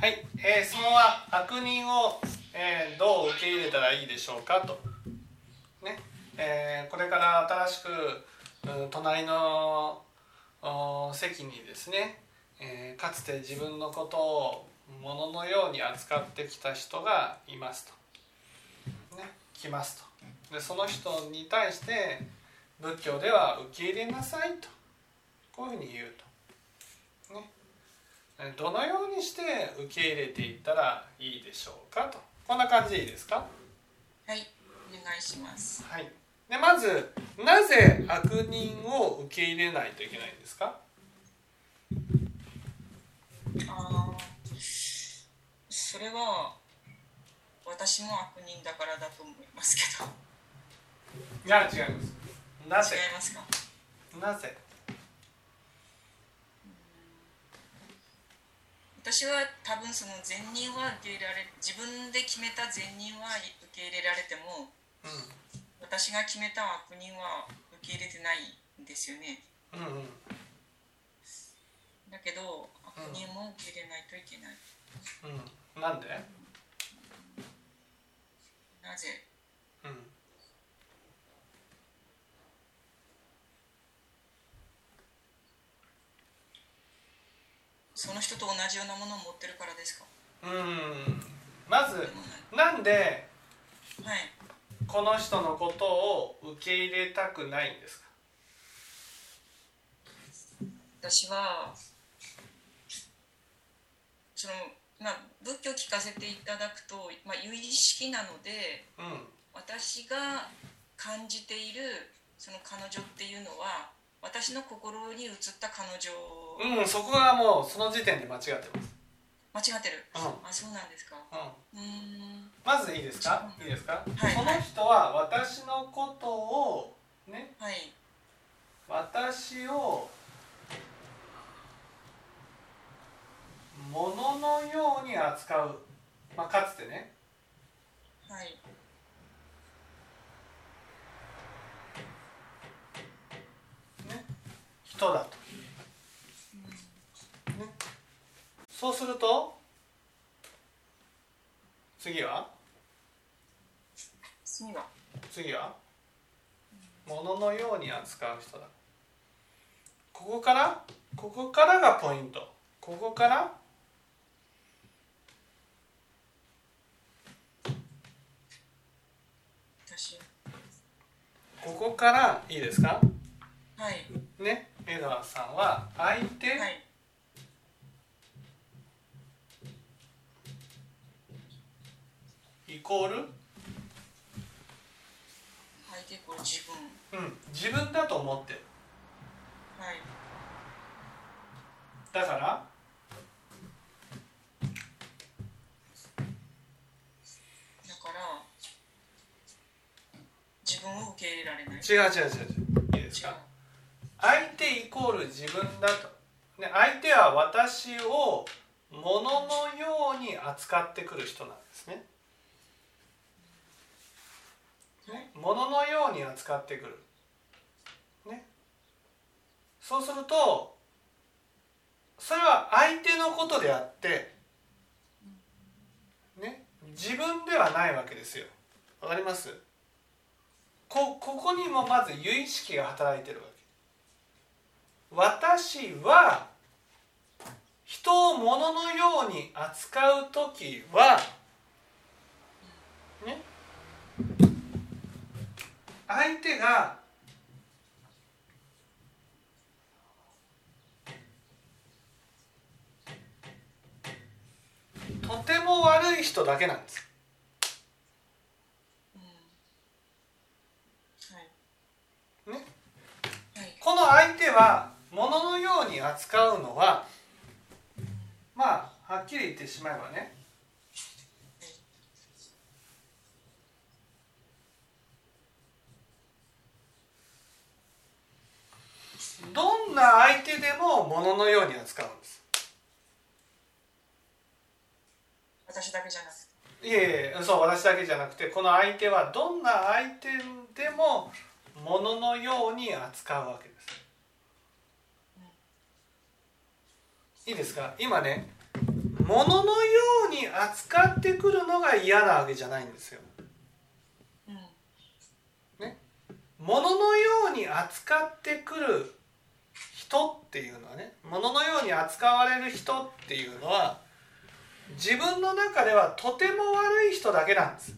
はい、えー、質問は悪人を、えー、どう受け入れたらいいでしょうかと、ねえー、これから新しく、うん、隣の席にですね、えー、かつて自分のことをもののように扱ってきた人がいますと、ね、来ますと。でその人に対して仏教では受け入れなさいとこういうふうに言うと。ねどのようにして受け入れていったらいいでしょうかと。こんな感じでいいですか？はいお願いします。はい。でまずなぜ悪人を受け入れないといけないんですか？あそれは私も悪人だからだと思いますけど。いや違います。なぜ？違いますか？なぜ？私は多分その善人は受け入れられ自分で決めた善人は受け入れられても、うん、私が決めた悪人は受け入れてないんですよね。うんうん、だけど悪人も受け入れないといけない。うん、なんで？なぜ、うんその人と同じようなものを持ってるからですか？うん。まずなんでこの人のことを受け入れたくないんですか？私はそのまあ仏教を聞かせていただくと、まあ、有意識なので、うん、私が感じているその彼女っていうのは私の心に映った彼女うんそこがもうその時点で間違ってます。間違ってる、うん、あそうなんですか。うん。まずいいですか、いいですか、はい、この人は私のことをね、はい、私をもののように扱う、まあ、かつてね、はい、人だと、ね、そうすると次は？次は？次は？もののように扱う人だ。ここから？ここからがポイント。ここから？ここからいいですか？はい。ね江川さんは相手、はい、コール？相手イコール自分。うん自分だと思ってる。はい。だから？だから自分を受け入れられない。違う違う違ういいですか？相手イコール自分だと、ね、相手は私をもののように扱ってくる人なんですね。ねもののように扱ってくる。ね、そうするとそれは相手のことであって、ね、自分ではないわけですよ。わかります？こここにもまず由意識が働いてるわけ。私は人を物のように扱う時はね相手がとても悪い人だけなんです。ね、この相手はもののように扱うのはまあはっきり言ってしまえばねどんな相手でももののように扱うんです。私だけじゃなくて。いえいえそう私だけじゃなくてこの相手はどんな相手でももののように扱うわけです。いいですか？今ね物のように扱ってくるのが嫌なわけじゃないんですよ。ね、物のように扱ってくる人っていうのはね物のように扱われる人っていうのは自分の中ではとても悪い人だけなんです。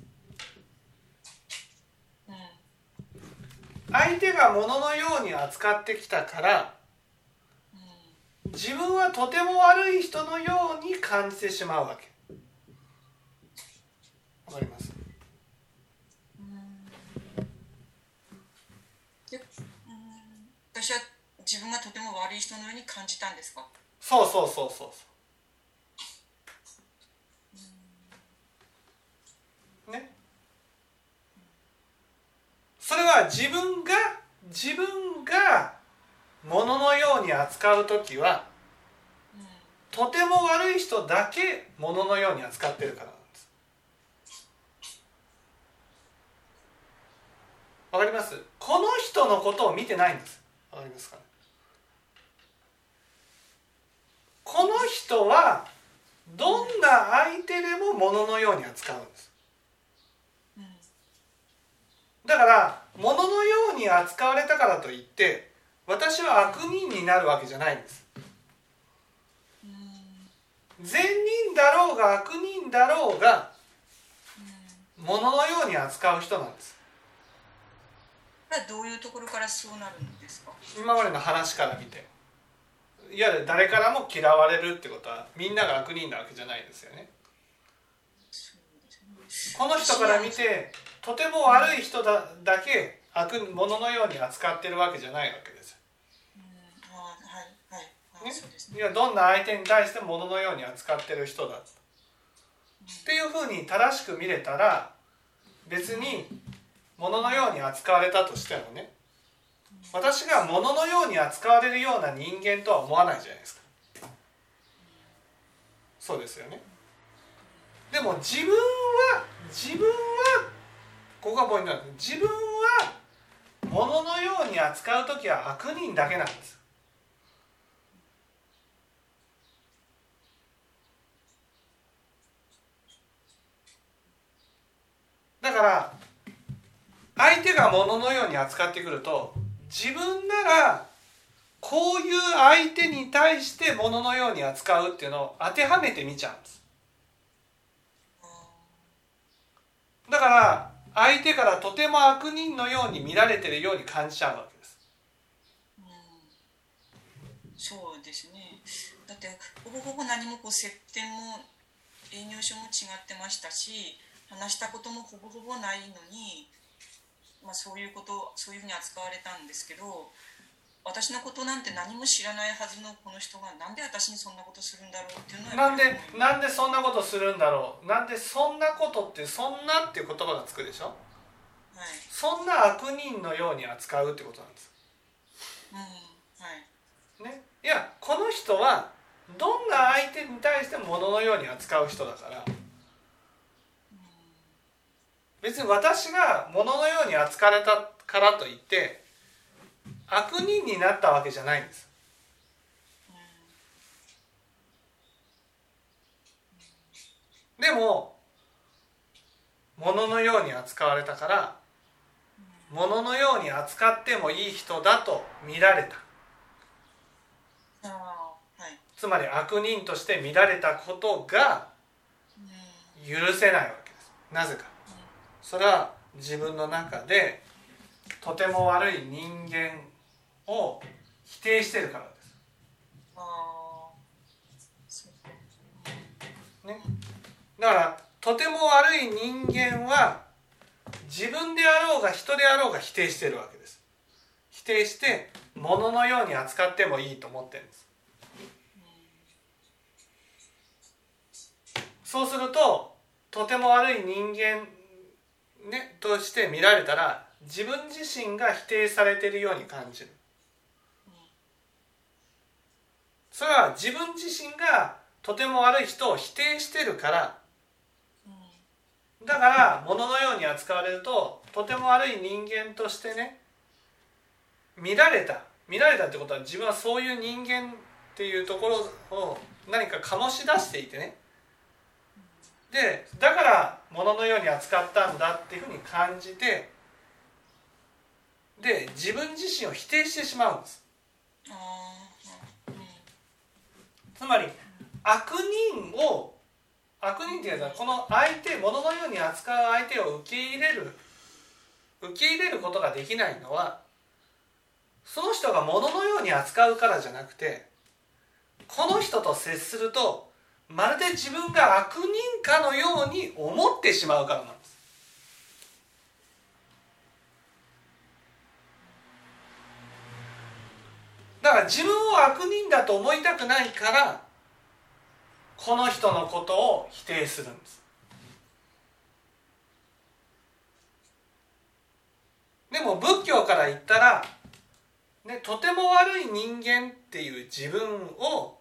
相手が物のように扱ってきたから自分はとても悪い人のように感じてしまうわけわかります私は自分がとてに感じたんですか？そうそうそうそう。そうね。それは自分が自分がもののように扱う時は、とても悪い人だけもののように扱ってるからなんです。わかります？この人のことを見てないんです。わかりますか、ね、この人はどんな相手でももののように扱うんです。だからもののように扱われたからといって私は悪人になるわけじゃないんです。善人だろうが悪人だろうがもののように扱う人なんです。どういうところからそうなるんですか？今までの話から見ていわゆる誰からも嫌われるってことはみんなが悪人なわけじゃないですよね。この人から見てとても悪い人だだけ悪者のように扱ってるわけじゃないわけです。い。やどんな相手に対してもののように扱ってる人だ。っていうふうに正しく見れたら別にもののように扱われたとしてもね私がもののように扱われるような人間とは思わないじゃないですか。そうですよね。でも自分は自分はここがポイントなんです自分は物のように扱う時は悪人だけなんですだから相手が物のように扱ってくると自分ならこういう相手に対して物のように扱うっていうのを当てはめてみちゃうんです。だから相手からとても悪人のように見られてるように感じちゃうわけです。うん、そうですね。だってほぼほぼ何もこう接点も営業所も違ってましたし話したこともほぼほぼないのに、まあ、そういうことそういうふうに扱われたんですけど私のことなんて何も知らないはずのこの人がなんで私にそんなことするんだろうっていうのはなんでなんでそんなことするんだろう。なんでそんなことってそんなっていう言葉がつくでしょ、はい、そんな悪人のように扱うってことなんです、うんはい。ね、いやこの人はどんな相手に対してもののように扱う人だから、別に私がもののように扱われたからといって悪人になったわけじゃないんです。でも物のように扱われたから物のように扱ってもいい人だと見られた、つまり悪人として見られたことが許せないわけです。なぜかそれは自分の中でとても悪い人間を否定してるからです。ね、だからとても悪い人間は自分であろうが人であろうが否定してるわけです。否定して物のように扱ってもいいと思ってるんです。そうするととても悪い人間、ね、として見られたら自分自身が否定されているように感じる。それは自分自身がとても悪い人を否定してるから。だから物のように扱われるととても悪い人間としてね見られた。見られたってことは自分はそういう人間っていうところを何か醸し出していてね。でだから物のように扱ったんだっていうふうに感じてで自分自身を否定してしまうんです。つまり悪人を悪人っていうのはこの相手物のように扱う相手を受け入れる受け入れることができないのはその人が物のように扱うからじゃなくてこの人と接するとまるで自分が悪人かのように思ってしまうからなんです。だから自分を悪人だと思いたくないからこの人のことを否定するんですでも仏教から言ったら、ね、とても悪い人間っていう自分を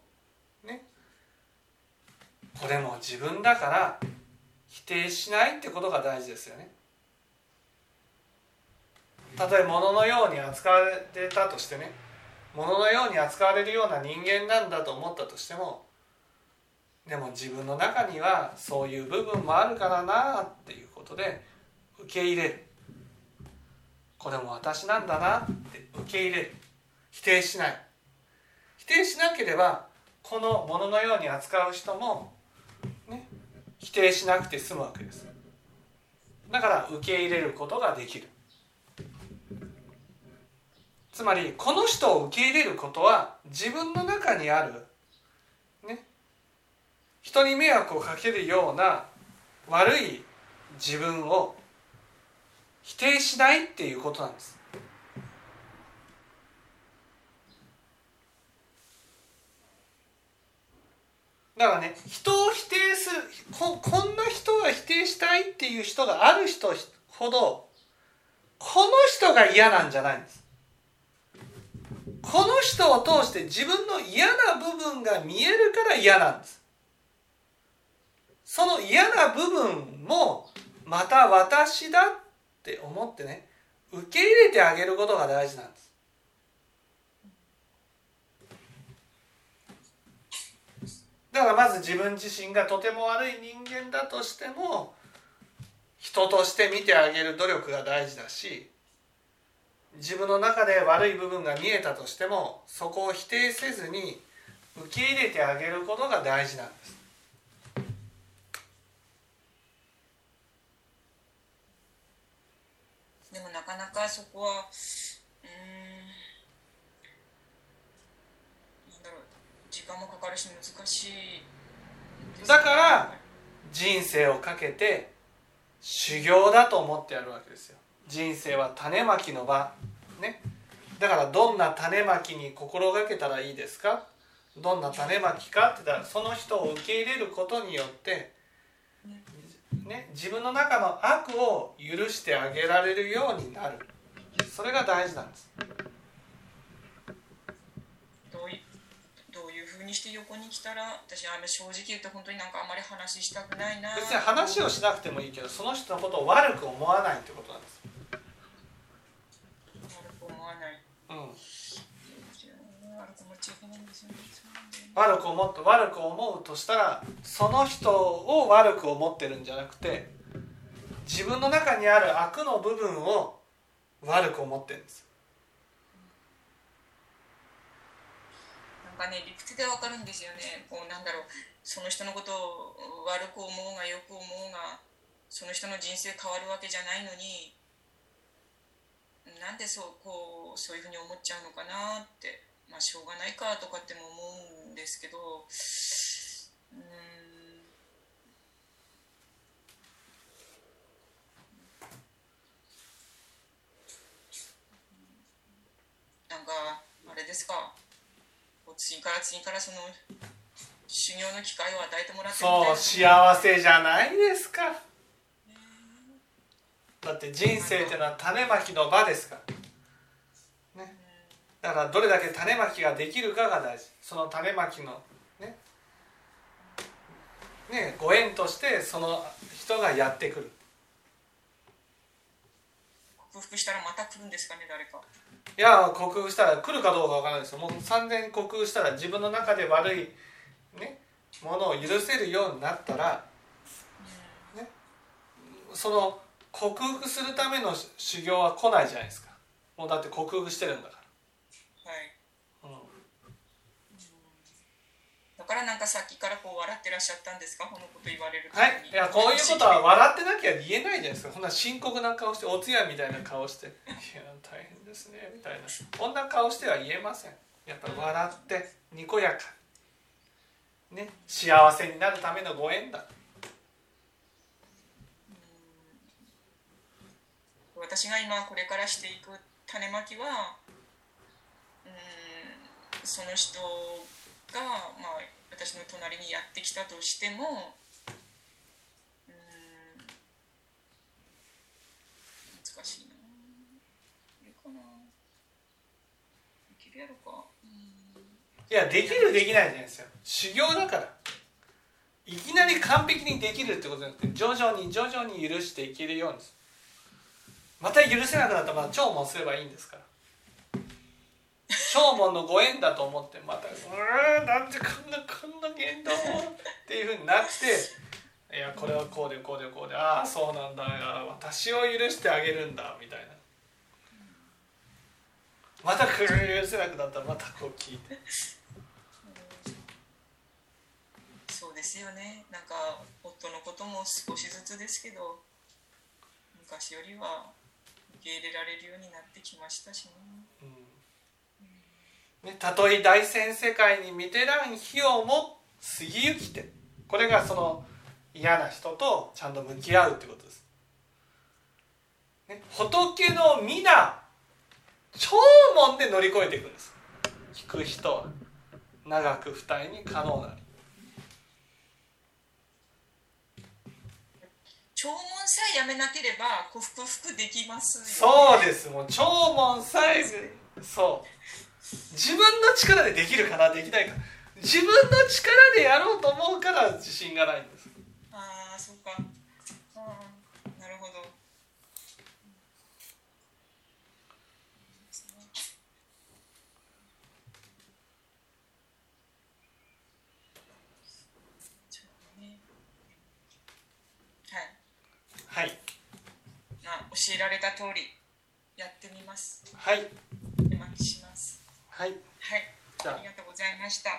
これも自分だから否定しないってことが大事ですよね。たとえ物のように扱われたとしてね物のように扱われるような人間なんだと思ったとしてもでも自分の中にはそういう部分もあるからなっていうことで受け入れる。これも私なんだなって受け入れる。否定しない。否定しなければこのもののように扱う人も、否定しなくて済むわけです。だから受け入れることができる。つまりこの人を受け入れることは自分の中にある。ね。人に迷惑をかけるような悪い自分を否定しないっていうことなんです。だからね人を否定するここんな人が否定したいっていう人がある人ほどこの人が嫌なんじゃないんです。この人を通して自分の嫌な部分が見えるから嫌なんです。その嫌な部分もまた私だって思ってね受け入れてあげることが大事なんです。だからまず自分自身がとても悪い人間だとしても人として見てあげる努力が大事だし自分の中で悪い部分が見えたとしてもそこを否定せずに受け入れてあげることが大事なんです。でもなかなかそこはうんなんだろう時間もかかるし難しい、だから人生をかけて修行だと思ってやるわけですよ。人生は種まきの場。ね。だからどんな種まきに心がけたらいいですか？どんな種まきか？って言ったらその人を受け入れることによってね、自分の中の悪を許してあげられるようになる。それが大事なんです。どういどういうふうにして横に来たら私あの正直言うと本当になんかあんまり話したくないな。別に話をしなくてもいいけどその人のことを悪く思わないってことなんです。悪く思わない。うん。悪く思って悪く思うとしたらその人を悪く思ってるんじゃなくて自分の中にある悪の部分を悪く思ってるんですなんかね理屈でわかるんですよね。こうなんだろう。その人のことを悪く思うがよく思うがその人の人生変わるわけじゃないのになんでそうこうそういうふうに思っちゃうのかなって。まあしょうがないかとかっても思うんですけどうん。なんかあれですか。次から次からその修行の機会を与えてもらってそう幸せじゃないですか。だって人生っていうのは種まきの場ですから。だからどれだけ種まきができるかが大事。その種まきのね。ねご縁としてその人がやってくる。克服したらまた来るんですかね誰かいや克服したら来るかどうかわからないですけどもう3年克服したら自分の中で悪い、ね、ものを許せるようになったら、ね、その克服するための修行は来ないじゃないですかもうだって克服してるんだから。からなんかさっきからこう笑ってらっしゃったんですか？このこと言われるはい。いやこういうことは笑ってなきゃ言えないじゃないですかこんな深刻な顔してお通夜みたいな顔して「いや大変ですね」みたいな。こんな顔しては言えません。やっぱり笑ってにこやか。ね。幸せになるためのご縁だ。私が今これからしていく種まきはうんその人が、まあ、私の隣にやってきたとしてもうん難しいな。いるかな。できるやろか。いやできるできないじゃないですよ。修行だから。いきなり完璧にできるってことじゃなくて徐々に徐々に許していけるようにまた許せなくなったらまた聴聞すればいいんですから。弔問のご縁だと思ってまた「うーなんでこんなこんな言動っていうふうになって「いやこれはこうでこうでこうでああそうなんだ私を許してあげるんだ」みたいな。また許せなくなったらまたこう聞いて。そうですよね。なんか夫のことも少しずつですけど昔よりは受け入れられるようになってきましたしね。うんね、たとえ大仙世界に見てらん費用も過ぎゆきてこれがその嫌な人とちゃんと向き合うってことです。ね、仏の皆長門で乗り越えていくんです。聞く人は。長く二重に可能なり。長門さえやめなければ克服できますよ、ね、そうです。もう長門さえそう。自分の力でできるかなできないか。自分の力でやろうと思うから自信がないんです。ああそっか、うん、なるほど。はい、まあ、教えられた通りやってみます。はいはい、はい、ありがとうございました。